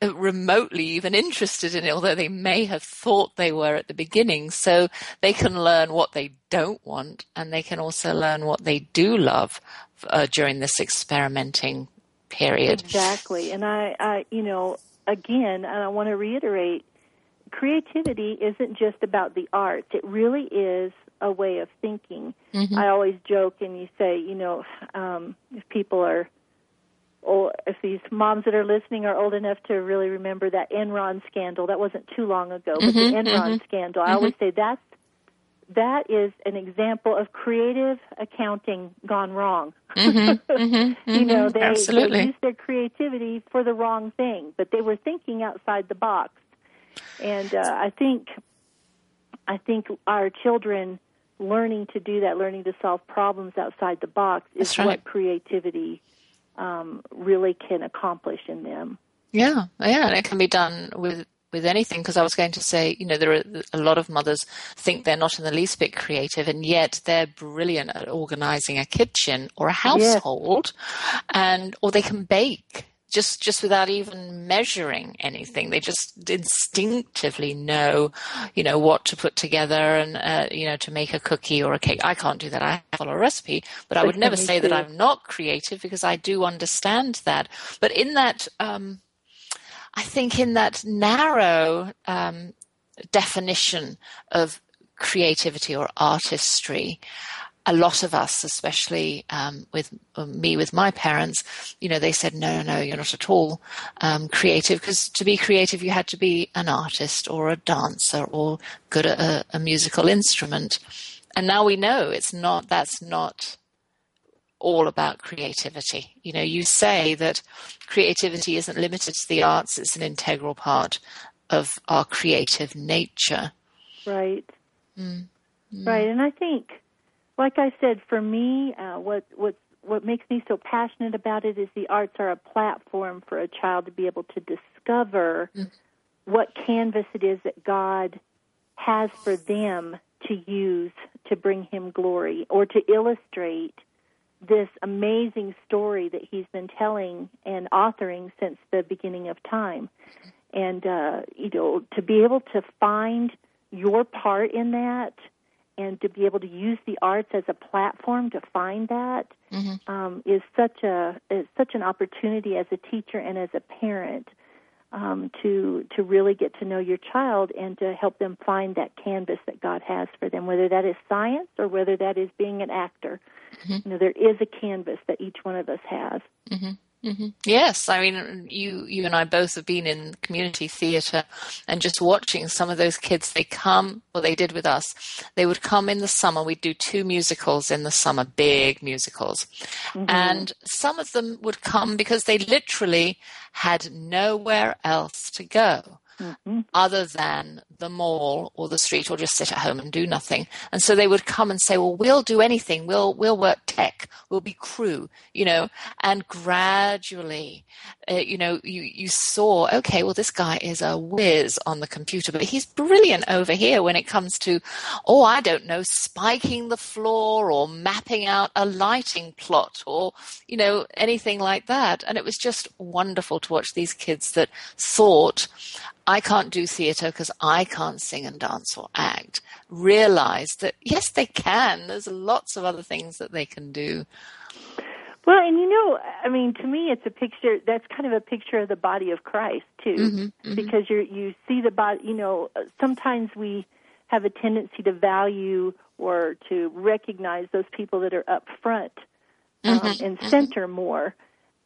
uh, remotely even interested in, although they may have thought they were at the beginning. So they can learn what they don't want and they can also learn what they do love uh, during this experimenting period. Exactly. And I, I you know, again, I want to reiterate creativity isn't just about the arts. It really is a way of thinking. Mm-hmm. I always joke and you say, you know, um, if people are, or if these moms that are listening are old enough to really remember that Enron scandal, that wasn't too long ago, but mm-hmm, the Enron mm-hmm, scandal, I always mm-hmm. say that's that is an example of creative accounting gone wrong. Mm-hmm, mm-hmm, you know, they, they used their creativity for the wrong thing, but they were thinking outside the box. And uh, I think, I think our children learning to do that, learning to solve problems outside the box, is what creativity um, really can accomplish in them. Yeah, yeah, and it can be done with with anything. Because I was going to say, you know, there are a lot of mothers think they're not in the least bit creative, and yet they're brilliant at organizing a kitchen or a household, yes. and or they can bake just just without even measuring anything. They just instinctively know, you know, what to put together and uh, you know to make a cookie or a cake. I can't do that. I follow a recipe, but I would never say that I'm not creative because I do understand that. But in that. Um, I think in that narrow um, definition of creativity or artistry, a lot of us, especially um, with um, me, with my parents, you know, they said, no, no, no, you're not at all um, creative because to be creative, you had to be an artist or a dancer or good at a, a musical instrument. And now we know it's not, that's not all about creativity. You know, you say that creativity isn't limited to the arts, it's an integral part of our creative nature. Right. Mm. Mm. Right. And I think, like I said, for me, uh, what, what, what makes me so passionate about it is the arts are a platform for a child to be able to discover what canvas it is that God has for them to use to bring him glory or to illustrate this amazing story that he's been telling and authoring since the beginning of time. And, uh, you know, to be able to find your part in that and to be able to use the arts as a platform to find that mm-hmm. um, is such a is such an opportunity as a teacher and as a parent um, to to really get to know your child and to help them find that canvas that God has for them, whether that is science or whether that is being an actor. Mm-hmm. You know, there is a canvas that each one of us has. Mm-hmm. Mm-hmm. Yes, I mean, you you and I both have been in community theatre, and just watching some of those kids. They come, well, they did with us. They would come in the summer. We'd do two musicals in the summer, big musicals, mm-hmm. and some of them would come because they literally had nowhere else to go mm-hmm. other than the mall or the street or just sit at home and do nothing. And so they would come and say, well, we'll do anything. We'll, we'll work tech. We'll be crew, you know, and gradually, uh, you know, you, you saw, okay, well, this guy is a whiz on the computer, but he's brilliant over here when it comes to, oh, I don't know, spiking the floor or mapping out a lighting plot or, you know, anything like that. And it was just wonderful to watch these kids that thought, I can't do theatre because I can't sing and dance or act, realize that yes, they can. There's lots of other things that they can do. Well, and you know, I mean, to me, it's a picture. That's kind of a picture of the body of Christ too, mm-hmm, mm-hmm. because you you see the body. You know, sometimes we have a tendency to value or to recognize those people that are up front um, mm-hmm, and mm-hmm. center more.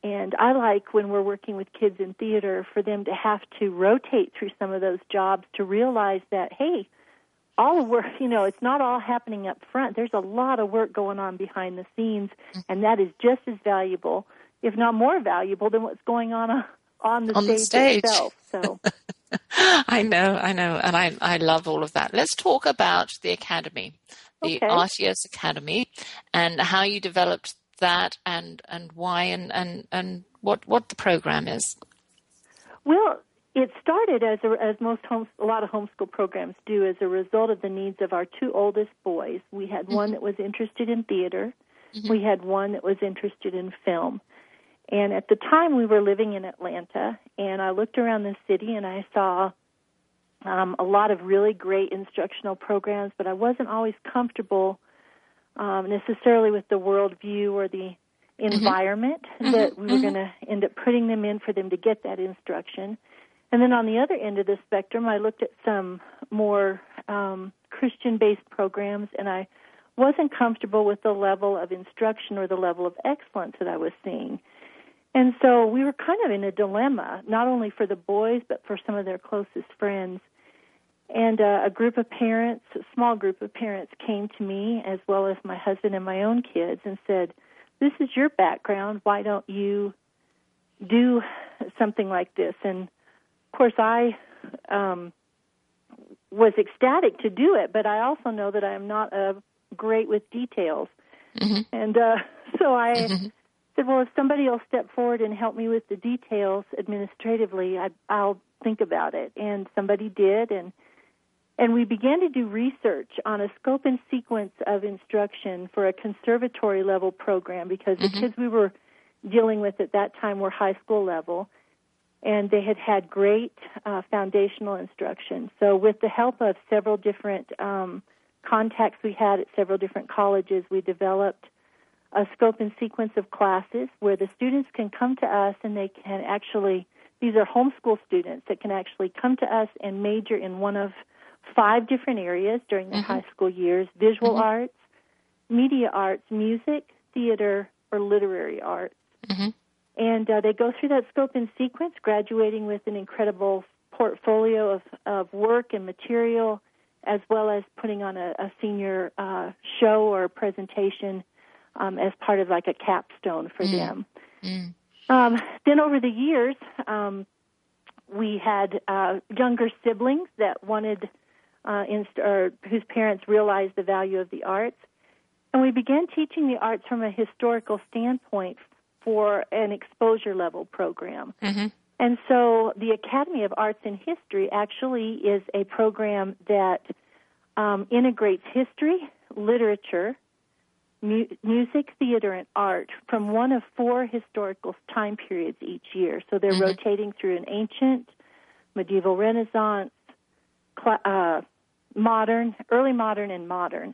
And I like when we're working with kids in theater for them to have to rotate through some of those jobs to realize that, hey, all the work, you know, it's not all happening up front. There's a lot of work going on behind the scenes, and that is just as valuable, if not more valuable, than what's going on uh, on the, on stage, the stage itself. So. I know, I know, and I I love all of that. Let's talk about the academy, the okay. Artios Academy, and how you developed that and and why and and and what what the program is. Well, it started as a, as most homes, a lot of homeschool programs do, as a result of the needs of our two oldest boys. We had one that was interested in theater. We had one that was interested in film. And at the time, we were living in Atlanta, and I looked around the city and I saw um, a lot of really great instructional programs, but I wasn't always comfortable um, necessarily with the worldview or the environment that we were going to end up putting them in for them to get that instruction. And then on the other end of the spectrum, I looked at some more um, Christian based programs, and I wasn't comfortable with the level of instruction or the level of excellence that I was seeing. And so we were kind of in a dilemma, not only for the boys, but for some of their closest friends. And uh, a group of parents, a small group of parents, came to me, as well as my husband and my own kids, and said, This is your background. Why don't you do something like this? And of course, I um, was ecstatic to do it, but I also know that I am not uh, great with details. And uh, so I said, well, if somebody will step forward and help me with the details administratively, I, I'll think about it. And somebody did, and and we began to do research on a scope and sequence of instruction for a conservatory level program because the kids we were dealing with at that time were high school level, and they had had great uh, foundational instruction. So, with the help of several different um, contacts we had at several different colleges, we developed a scope and sequence of classes where the students can come to us and they can actually, these are homeschool students that can actually come to us and major in one of five different areas during their high school years visual arts, media arts, music, theater, or literary arts. And uh, they go through that scope and sequence, graduating with an incredible portfolio of, of work and material, as well as putting on a, a senior uh, show or presentation um, as part of like a capstone for them. Um, then over the years, um, we had uh, younger siblings that wanted, uh, inst- or whose parents realized the value of the arts, and we began teaching the arts from a historical standpoint for an exposure level program. And so the Academy of Arts and History actually is a program that um, integrates history, literature, mu- music, theater, and art from one of four historical time periods each year. So they're rotating through an ancient, medieval Renaissance, cla uh, modern, early modern, and modern.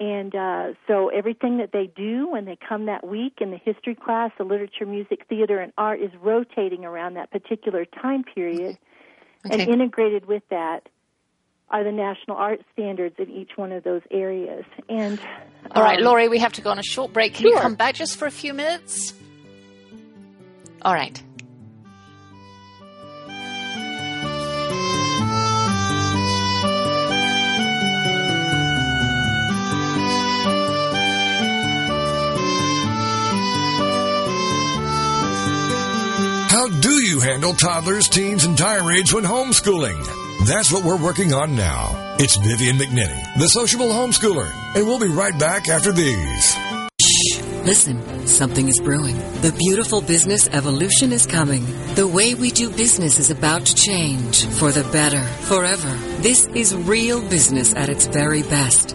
And uh, so everything that they do when they come that week in the history class, the literature, music, theater, and art is rotating around that particular time period. And Okay. integrated with that are the national art standards in each one of those areas. And All right, um, Lori, we have to go on a short break. Can you come back just for a few minutes? All right. Do you handle toddlers, teens, and tirades when homeschooling? That's what we're working on now. It's Vivian McNinney, the sociable homeschooler, and we'll be right back after these. Listen, something is brewing. The beautiful business evolution is coming. The way we do business is about to change for the better, forever. This is real business at its very best.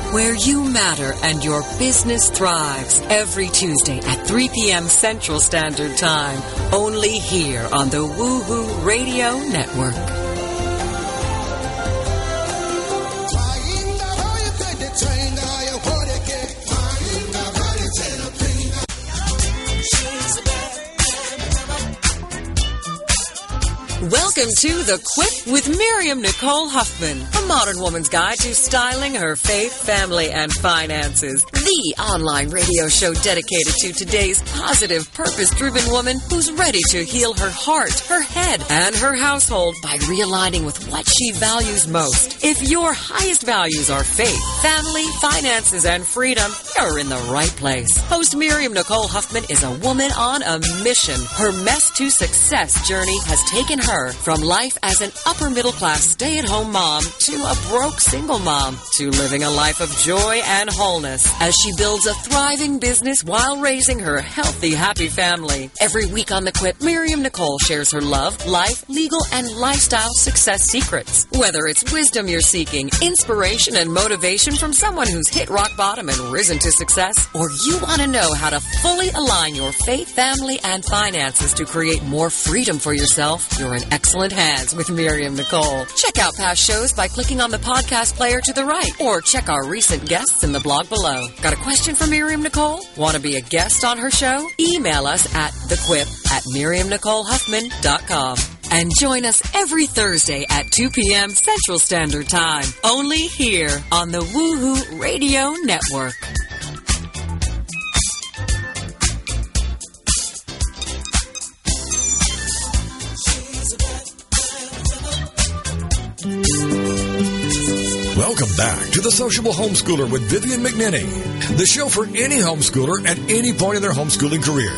where you matter and your business thrives every Tuesday at 3 p.m. Central Standard Time, only here on the Woohoo Radio Network. Welcome to The Quip with Miriam Nicole Huffman, a modern woman's guide to styling her faith, family, and finances. The online radio show dedicated to today's positive, purpose driven woman who's ready to heal her heart, her head, and her household by realigning with what she values most. If your highest values are faith, family, finances, and freedom, you're in the right place. Host Miriam Nicole Huffman is a woman on a mission. Her mess to success journey has taken her from life as an upper middle class stay at home mom to a broke single mom to living a life of joy and wholeness as she builds a thriving business while raising her healthy, happy family. Every week on The Quip, Miriam Nicole shares her love, life, legal, and lifestyle success secrets. Whether it's wisdom you're seeking, inspiration and motivation from someone who's hit rock bottom and risen to success, or you want to know how to fully align your faith, family, and finances to create more freedom for yourself, you're in excellent hands with Miriam Nicole. Check out past shows by clicking on the podcast player to the right, or check our recent guests in the blog below. Got a question for Miriam Nicole? Want to be a guest on her show? Email us at thequip at miriamnicolehuffman.com. And join us every Thursday at 2 p.m. Central Standard Time. Only here on the Woohoo Radio Network. Back to the Sociable Homeschooler with Vivian McNinney, the show for any homeschooler at any point in their homeschooling career.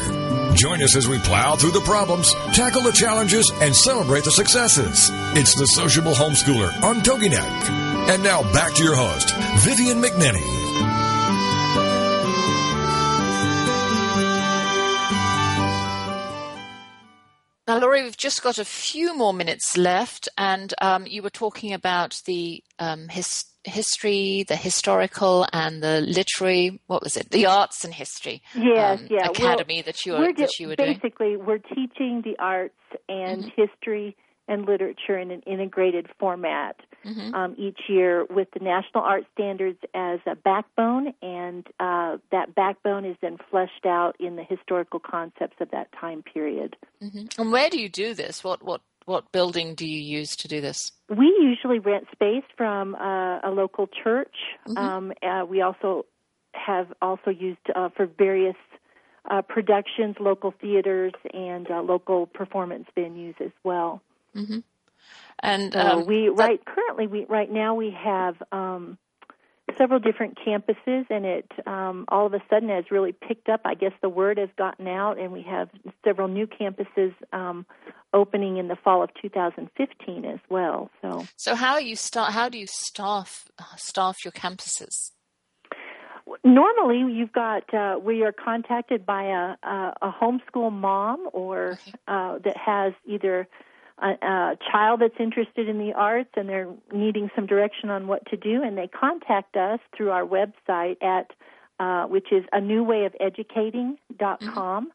Join us as we plow through the problems, tackle the challenges, and celebrate the successes. It's the Sociable Homeschooler on TogiNet. And now back to your host, Vivian McNinney. Now, Lori, we've just got a few more minutes left, and um, you were talking about the um, his, history, the historical, and the literary. What was it? The arts and history. Yes, um, yeah. Academy well, that you were that you were doing. basically we're teaching the arts and Mm-hmm. history and literature in an integrated format Mhm. um, each year with the national art standards as a backbone, and uh, that backbone is then fleshed out in the historical concepts of that time period. Mhm. And where do you do this? What what what building do you use to do this? We usually rent space from uh, a local church. Um, uh, we also have also used uh, for various uh, productions, local theaters, and uh, local performance venues as well. And So um, we right currently we right now we have um, several different campuses, and it um, all of a sudden has really picked up. I guess the word has gotten out, and we have several new campuses um, opening in the fall of 2015 as well. So so how you start? How do you staff staff your campuses? normally you've got uh, we are contacted by a, a, a homeschool mom or uh, that has either a, a child that's interested in the arts and they're needing some direction on what to do, and they contact us through our website at uh, which is a new way of educating.com.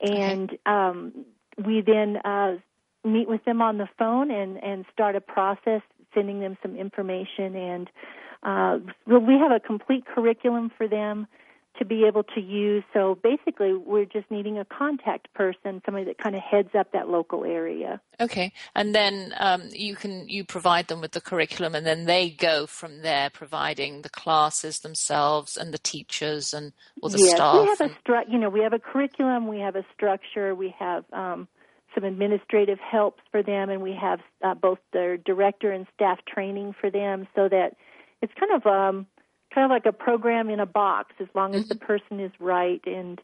And um, we then uh, meet with them on the phone and, and start a process, sending them some information. And uh, we have a complete curriculum for them to be able to use. So basically, we're just needing a contact person, somebody that kind of heads up that local area. Okay, and then um, you can you provide them with the curriculum, and then they go from there, providing the classes themselves and the teachers and all the yes, staff. we have and- a stru- you know we have a curriculum, we have a structure, we have um, some administrative helps for them, and we have uh, both their director and staff training for them, so that it's kind of um, kind of like a program in a box, as long as the Mm-hmm. person is right and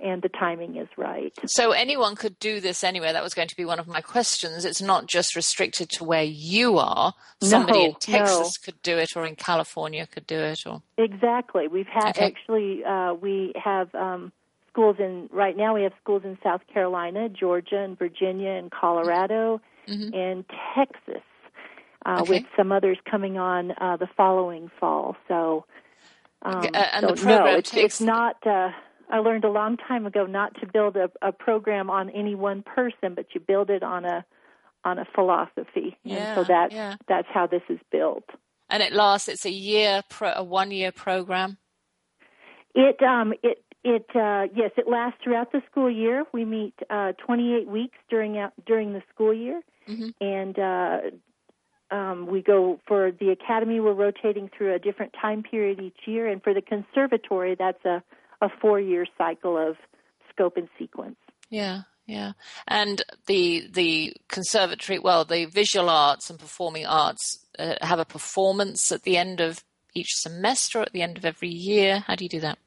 and the timing is right. So anyone could do this anywhere. That was going to be one of my questions. It's not just restricted to where you are. Somebody in No, Texas could do it, or in California could do it, or Exactly. We've had Okay. actually uh, we have um, schools in right now. We have schools in South Carolina, Georgia, and Virginia, and Colorado, and Texas, uh. Okay. with some others coming on uh, the following fall. So, um, Okay, uh, and so the program no, it's, takes- it's not. Uh, I learned a long time ago not to build a, a program on any one person, but you build it on a on a philosophy, and so that's yeah. that's how this is built. and it lasts. It's a year, pro, a one-year program. It um it it uh yes it lasts throughout the school year. We meet uh 28 weeks during out during the school year, Mm-hmm. and uh um, we go for the academy. We're rotating through a different time period each year, and for the conservatory, that's a a four year cycle of scope and sequence. Yeah, yeah. And the the conservatory, well, the visual arts and performing arts uh, have a performance at the end of each semester, at the end of every year. How do you do that?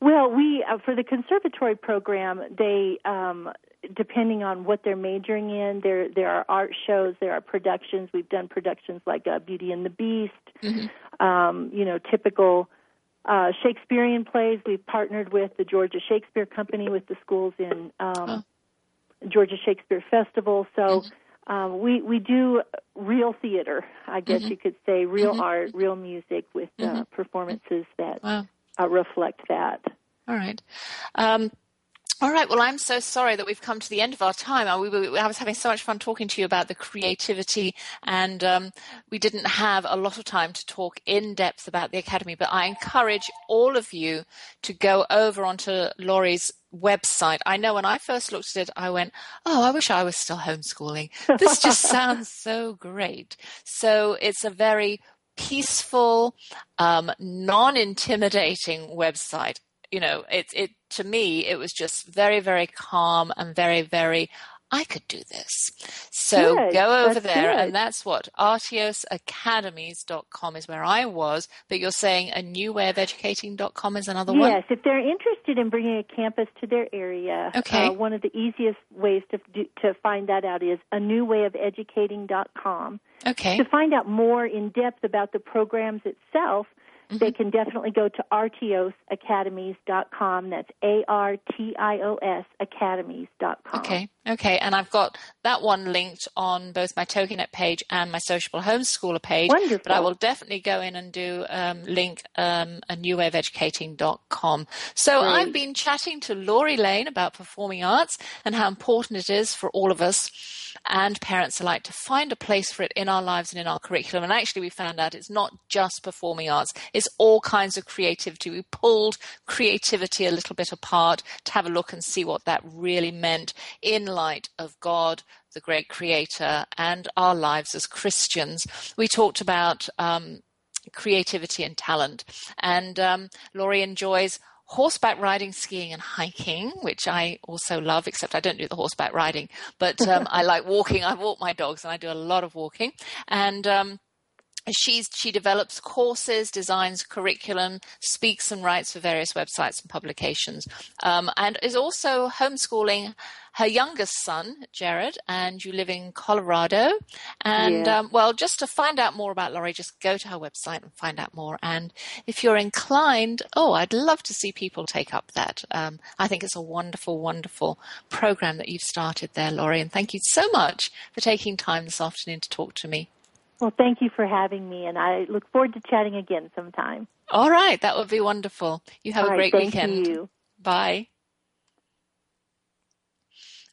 Well, we uh, for the conservatory program, they um, depending on what they're majoring in, there there are art shows, there are productions. We've done productions like uh, Beauty and the Beast, mm-hmm. um, you know, typical uh, Shakespearean plays. We've partnered with the Georgia Shakespeare Company with the schools in um, oh. Georgia Shakespeare Festival. So. Mm-hmm. Um, we we do real theater, I guess mm-hmm. you could say, real mm-hmm. art, real music with uh, mm-hmm. performances that wow. uh, reflect that. All right. Um, all right. Well, I'm so sorry that we've come to the end of our time. I, we, I was having so much fun talking to you about the creativity, and um, we didn't have a lot of time to talk in depth about the academy. But I encourage all of you to go over onto Lori's website. I know when I first looked at it, I went, "Oh, I wish I was still homeschooling. This just sounds so great." So it's a very peaceful, um, non-intimidating website you know, it, it, to me, it was just very, very calm and very, very, I could do this. So good. go over there, good. and that's what artiosacademies.com is where I was. But you're saying a new way of educating.com is another yes, one? Yes, if they're interested in bringing a campus to their area, okay. Uh, one of the easiest ways to, do, to find that out is a new way of educating.com. Okay. To find out more in depth about the programs itself, Mm-hmm. They can definitely go to artiosacademies.com. That's A R T I O S academies.com. Okay, okay. And I've got that one linked on both my TogiNet page and my Sociable Homeschooler page. Wonderful. But I will definitely go in and do um, link um, a newwayofeducating.com. So Great. I've been chatting to Lori Lane about performing arts and how important it is for all of us and parents alike to find a place for it in our lives and in our curriculum. And actually, we found out it's not just performing arts, it's all kinds of creativity. We pulled creativity a little bit apart to have a look and see what that really meant in light of God, the great creator, and our lives as Christians. We talked about um, creativity and talent. And um, Lori enjoys horseback riding, skiing, and hiking, which I also love, except I don't do the horseback riding, but um, I like walking. I walk my dogs and I do a lot of walking. And um, she's she develops courses, designs curriculum, speaks and writes for various websites and publications, um, and is also homeschooling her youngest son, Jared, and you live in Colorado. And yeah. um, well, just to find out more about Lori, just go to her website and find out more. And if you're inclined, oh, I'd love to see people take up that. Um, I think it's a wonderful, wonderful program that you've started there, Lori. And thank you so much for taking time this afternoon to talk to me. Well, thank you for having me, and I look forward to chatting again sometime. All right, that would be wonderful. You have All a great right, weekend. You. Bye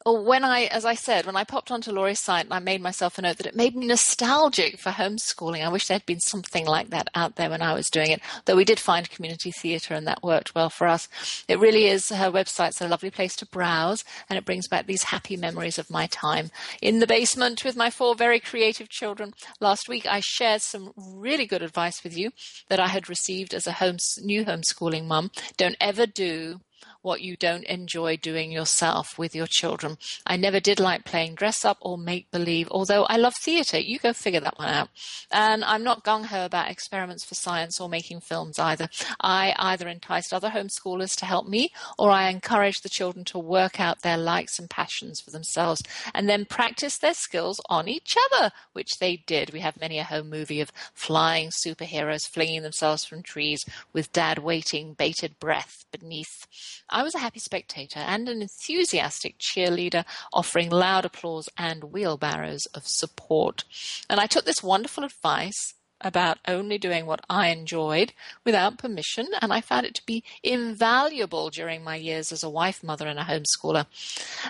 or when I, as I said, when I popped onto Lori's site and I made myself a note that it made me nostalgic for homeschooling. I wish there had been something like that out there when I was doing it, though we did find community theatre and that worked well for us. It really is, her website's a lovely place to browse and it brings back these happy memories of my time in the basement with my four very creative children. Last week I shared some really good advice with you that I had received as a home, new homeschooling mum. Don't ever do what you don't enjoy doing yourself with your children. I never did like playing dress up or make believe, although I love theatre. You go figure that one out. And I'm not gung ho about experiments for science or making films either. I either enticed other homeschoolers to help me or I encouraged the children to work out their likes and passions for themselves and then practice their skills on each other, which they did. We have many a home movie of flying superheroes flinging themselves from trees with dad waiting bated breath beneath I was a happy spectator and an enthusiastic cheerleader offering loud applause and wheelbarrows of support. And I took this wonderful advice about only doing what I enjoyed without permission, and I found it to be invaluable during my years as a wife, mother, and a homeschooler.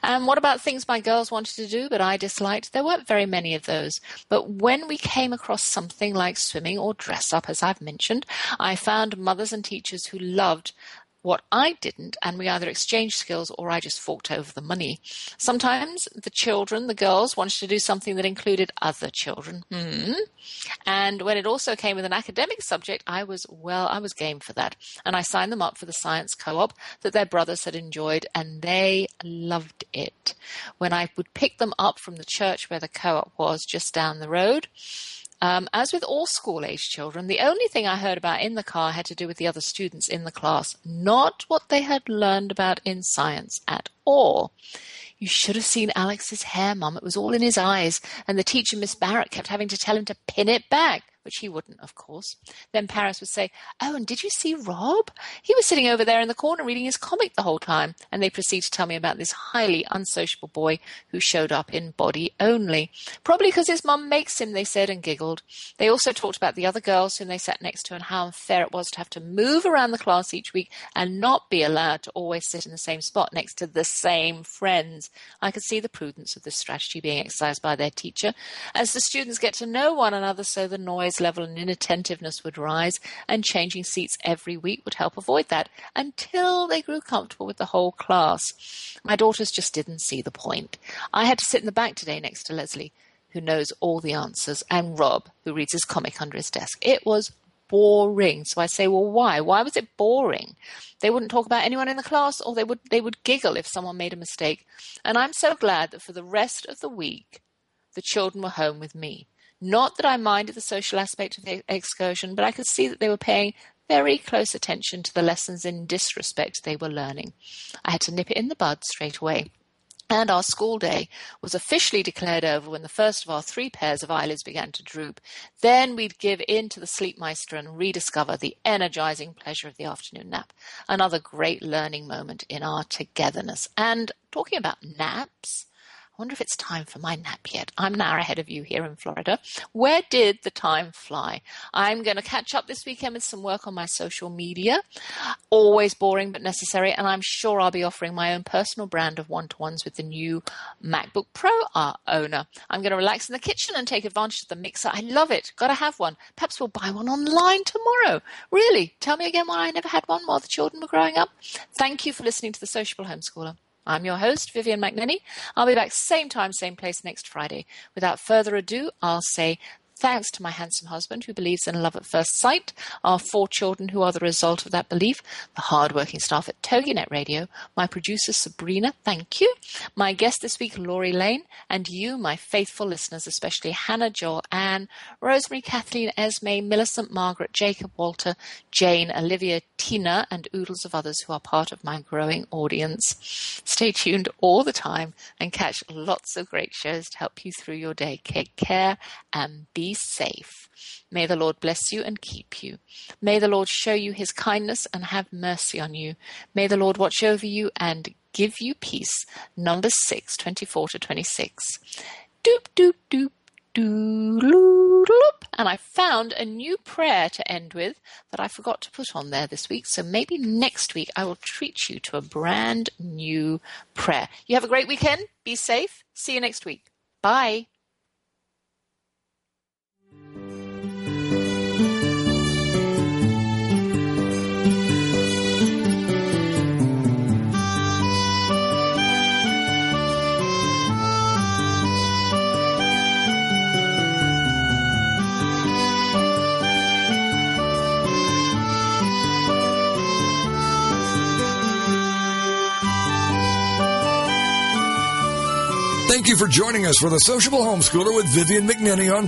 And what about things my girls wanted to do but I disliked? There weren't very many of those. But when we came across something like swimming or dress up, as I've mentioned, I found mothers and teachers who loved what I didn't, and we either exchanged skills or I just forked over the money. Sometimes the children, the girls, wanted to do something that included other children. Hmm. And when it also came with an academic subject, I was, well, I was game for that. And I signed them up for the science co op that their brothers had enjoyed, and they loved it. When I would pick them up from the church where the co op was just down the road, um, as with all school age children, the only thing I heard about in the car had to do with the other students in the class, not what they had learned about in science at all. You should have seen Alex's hair, Mum. It was all in his eyes, and the teacher, Miss Barrett, kept having to tell him to pin it back which he wouldn't, of course. Then Paris would say, Oh, and did you see Rob? He was sitting over there in the corner reading his comic the whole time. And they proceed to tell me about this highly unsociable boy who showed up in body only. Probably because his mum makes him, they said, and giggled. They also talked about the other girls whom they sat next to and how unfair it was to have to move around the class each week and not be allowed to always sit in the same spot next to the same friends. I could see the prudence of this strategy being exercised by their teacher. As the students get to know one another, so the noise noise level and inattentiveness would rise, and changing seats every week would help avoid that until they grew comfortable with the whole class. My daughters just didn't see the point. I had to sit in the back today next to Leslie, who knows all the answers, and Rob, who reads his comic under his desk. It was boring. So I say, well, why? Why was it boring? They wouldn't talk about anyone in the class, or they would they would giggle if someone made a mistake. And I'm so glad that for the rest of the week, the children were home with me. Not that I minded the social aspect of the excursion, but I could see that they were paying very close attention to the lessons in disrespect they were learning. I had to nip it in the bud straight away. And our school day was officially declared over when the first of our three pairs of eyelids began to droop. Then we'd give in to the sleepmeister and rediscover the energizing pleasure of the afternoon nap. Another great learning moment in our togetherness. And talking about naps, wonder if it's time for my nap yet. I'm an hour ahead of you here in Florida. Where did the time fly? I'm going to catch up this weekend with some work on my social media. Always boring but necessary. And I'm sure I'll be offering my own personal brand of one to ones with the new MacBook Pro owner. I'm going to relax in the kitchen and take advantage of the mixer. I love it. Got to have one. Perhaps we'll buy one online tomorrow. Really? Tell me again why I never had one while the children were growing up. Thank you for listening to the Sociable Homeschooler. I'm your host, Vivian McNinney. I'll be back same time, same place next Friday. Without further ado, I'll say thanks to my handsome husband who believes in love at first sight, our four children who are the result of that belief, the hard-working staff at TogiNet Radio, my producer Sabrina, thank you, my guest this week Lori Lane, and you, my faithful listeners, especially Hannah, Joel, Anne, Rosemary, Kathleen, Esme, Millicent, Margaret, Jacob, Walter, Jane, Olivia, Tina, and oodles of others who are part of my growing audience. Stay tuned all the time and catch lots of great shows to help you through your day. Take care and be safe. May the Lord bless you and keep you. May the Lord show you his kindness and have mercy on you. May the Lord watch over you and give you peace. Numbers 6, 24 to 26. Doop, doop, doop. And I found a new prayer to end with that I forgot to put on there this week. So maybe next week I will treat you to a brand new prayer. You have a great weekend. Be safe. See you next week. Bye. Thank you for joining us for the Sociable Homeschooler with Vivian McNinney on